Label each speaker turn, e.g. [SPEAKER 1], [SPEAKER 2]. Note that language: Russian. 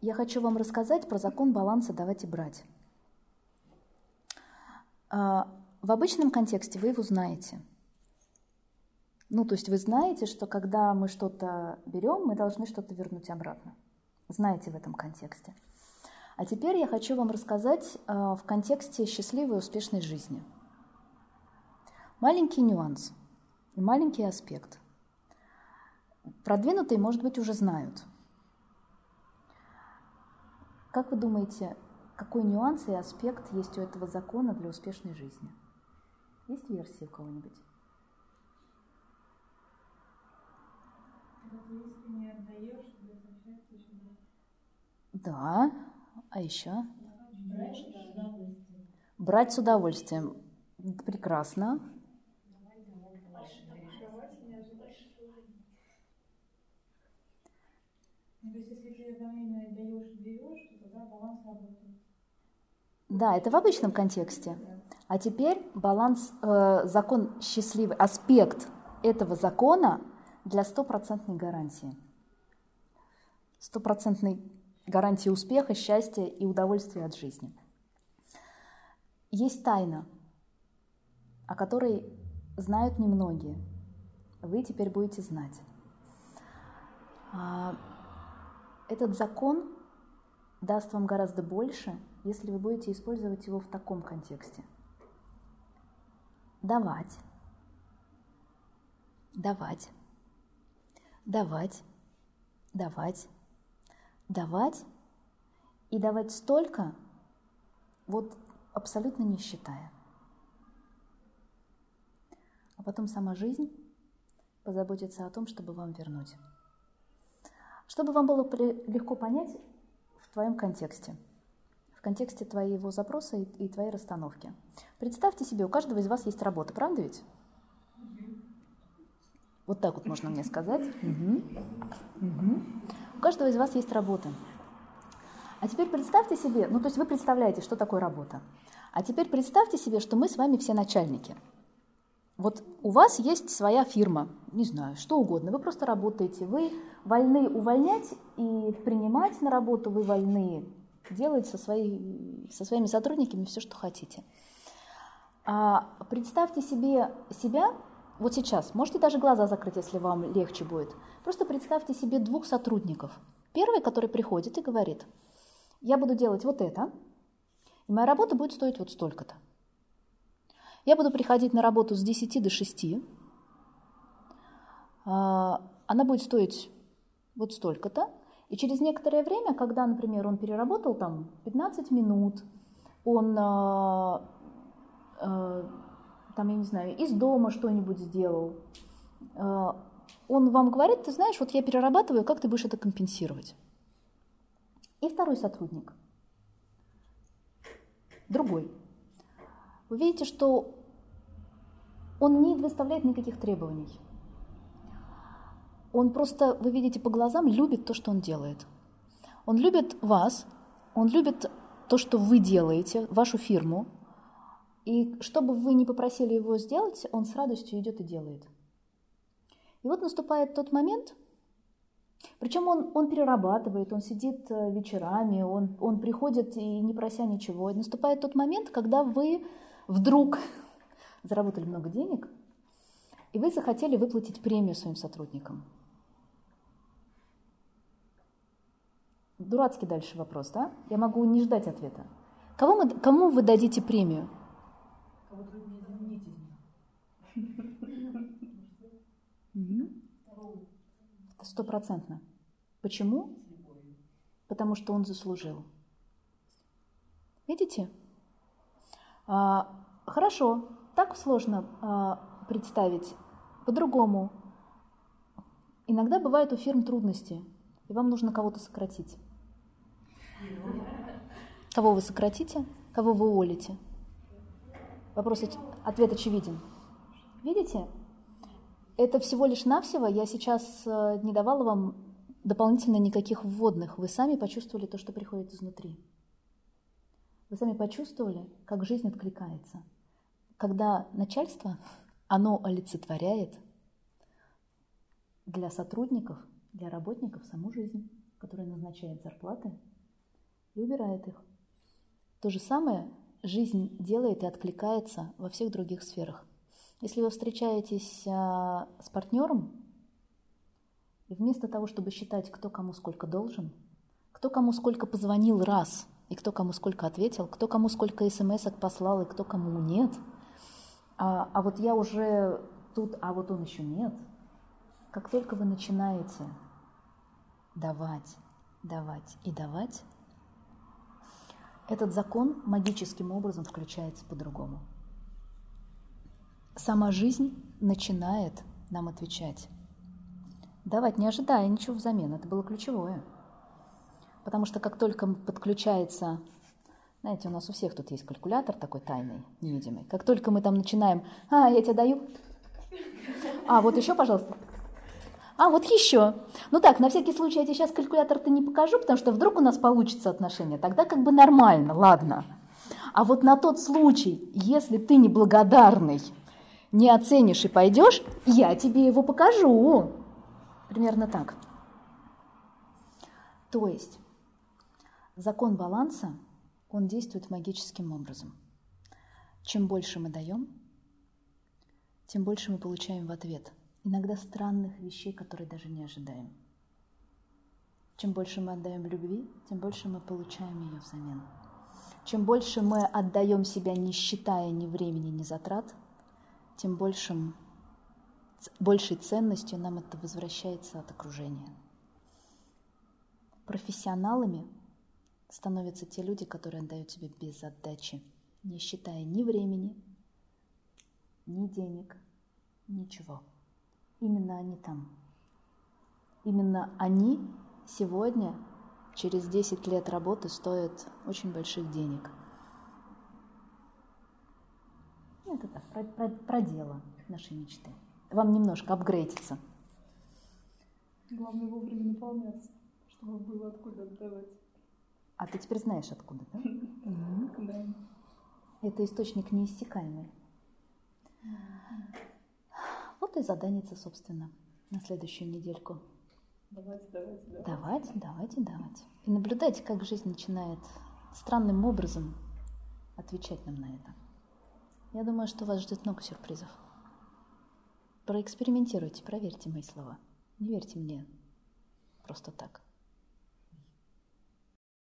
[SPEAKER 1] я хочу вам рассказать про закон баланса «давать и брать». А, в обычном контексте вы его знаете. Ну, то есть вы знаете, что когда мы что-то берем, мы должны что-то вернуть обратно. Знаете в этом контексте. А теперь я хочу вам рассказать а, в контексте счастливой и успешной жизни. Маленький нюанс и маленький аспект. Продвинутые, может быть, уже знают. Как вы думаете, какой нюанс и аспект есть у этого закона для успешной жизни? Есть версия у кого-нибудь? Да. А еще? Брать с удовольствием. Прекрасно.
[SPEAKER 2] Ну, то есть, если ты одновременно даешь и берешь, то тогда баланс работает.
[SPEAKER 1] Да, это в обычном контексте. А теперь баланс, э, закон счастливый, аспект этого закона для стопроцентной гарантии. Стопроцентной гарантии успеха, счастья и удовольствия от жизни. Есть тайна, о которой знают немногие. Вы теперь будете знать. Этот закон даст вам гораздо больше, если вы будете использовать его в таком контексте. Давать, давать, давать, давать, давать и давать столько, вот абсолютно не считая. А потом сама жизнь позаботится о том, чтобы вам вернуть. Чтобы вам было легко понять в твоем контексте, в контексте твоего запроса и, и твоей расстановки. Представьте себе, у каждого из вас есть работа, правда ведь? Вот так вот можно мне сказать. Угу. Угу. У каждого из вас есть работа. А теперь представьте себе, ну то есть вы представляете, что такое работа. А теперь представьте себе, что мы с вами все начальники – вот у вас есть своя фирма, не знаю, что угодно, вы просто работаете, вы вольны увольнять и принимать на работу, вы вольны делать со, своей, со своими сотрудниками все, что хотите. А представьте себе себя вот сейчас, можете даже глаза закрыть, если вам легче будет. Просто представьте себе двух сотрудников. Первый, который приходит и говорит, я буду делать вот это, и моя работа будет стоить вот столько-то. Я буду приходить на работу с 10 до 6. А, она будет стоить вот столько-то. И через некоторое время, когда, например, он переработал там 15 минут, он а, а, там, я не знаю, из дома что-нибудь сделал, он вам говорит, ты знаешь, вот я перерабатываю, как ты будешь это компенсировать? И второй сотрудник, другой. Вы видите, что он не выставляет никаких требований. Он просто, вы видите по глазам, любит то, что он делает. Он любит вас, он любит то, что вы делаете, вашу фирму. И что бы вы ни попросили его сделать, он с радостью идет и делает. И вот наступает тот момент, причем он, он перерабатывает, он сидит э, вечерами, он, он приходит и не прося ничего. И наступает тот момент, когда вы вдруг заработали много денег, и вы захотели выплатить премию своим сотрудникам. Дурацкий дальше вопрос, да? Я могу не ждать ответа. Кому, мы, кому вы дадите премию?
[SPEAKER 2] Кого
[SPEAKER 1] Стопроцентно. Почему? Потому что он заслужил. Видите? А, хорошо, так сложно э, представить. По-другому. Иногда бывают у фирм трудности, и вам нужно кого-то сократить. Кого вы сократите, кого вы уволите? Вопрос, ответ очевиден. Видите? Это всего лишь навсего. Я сейчас э, не давала вам дополнительно никаких вводных. Вы сами почувствовали то, что приходит изнутри. Вы сами почувствовали, как жизнь откликается когда начальство, оно олицетворяет для сотрудников, для работников саму жизнь, который назначает зарплаты и убирает их. То же самое жизнь делает и откликается во всех других сферах. Если вы встречаетесь а, с партнером, и вместо того, чтобы считать, кто кому сколько должен, кто кому сколько позвонил раз, и кто кому сколько ответил, кто кому сколько смс послал, и кто кому нет, а, а вот я уже тут, а вот он еще нет. Как только вы начинаете давать, давать и давать, этот закон магическим образом включается по-другому. Сама жизнь начинает нам отвечать. Давать, не ожидая ничего взамен, это было ключевое. Потому что как только подключается, знаете, у нас у всех тут есть калькулятор такой тайный, невидимый. Как только мы там начинаем, а, я тебе даю, а, вот еще, пожалуйста. А, вот еще. Ну так, на всякий случай я тебе сейчас калькулятор-то не покажу, потому что вдруг у нас получится отношения. Тогда как бы нормально, ладно. А вот на тот случай, если ты неблагодарный, не оценишь и пойдешь, я тебе его покажу. Примерно так. То есть закон баланса, он действует магическим образом. Чем больше мы даем, тем больше мы получаем в ответ – иногда странных вещей, которые даже не ожидаем. Чем больше мы отдаем любви, тем больше мы получаем ее взамен. Чем больше мы отдаем себя, не считая ни времени, ни затрат, тем большим, большей ценностью нам это возвращается от окружения. Профессионалами становятся те люди, которые отдают себе без отдачи, не считая ни времени, ни денег, ничего. Именно они там. Именно они сегодня, через 10 лет работы, стоят очень больших денег. Ну, это так, про, про, про дело нашей мечты. Вам немножко апгрейдиться.
[SPEAKER 2] Главное вовремя наполняться, чтобы было откуда отдавать.
[SPEAKER 1] А ты теперь знаешь, откуда, да?
[SPEAKER 2] Да.
[SPEAKER 1] Это источник неиссякаемый. Вот и заданица, собственно, на следующую недельку.
[SPEAKER 2] Давайте, давайте, давайте.
[SPEAKER 1] Давайте, давайте, давайте. И наблюдайте, как жизнь начинает странным образом отвечать нам на это. Я думаю, что вас ждет много сюрпризов. Проэкспериментируйте, проверьте мои слова. Не верьте мне просто так.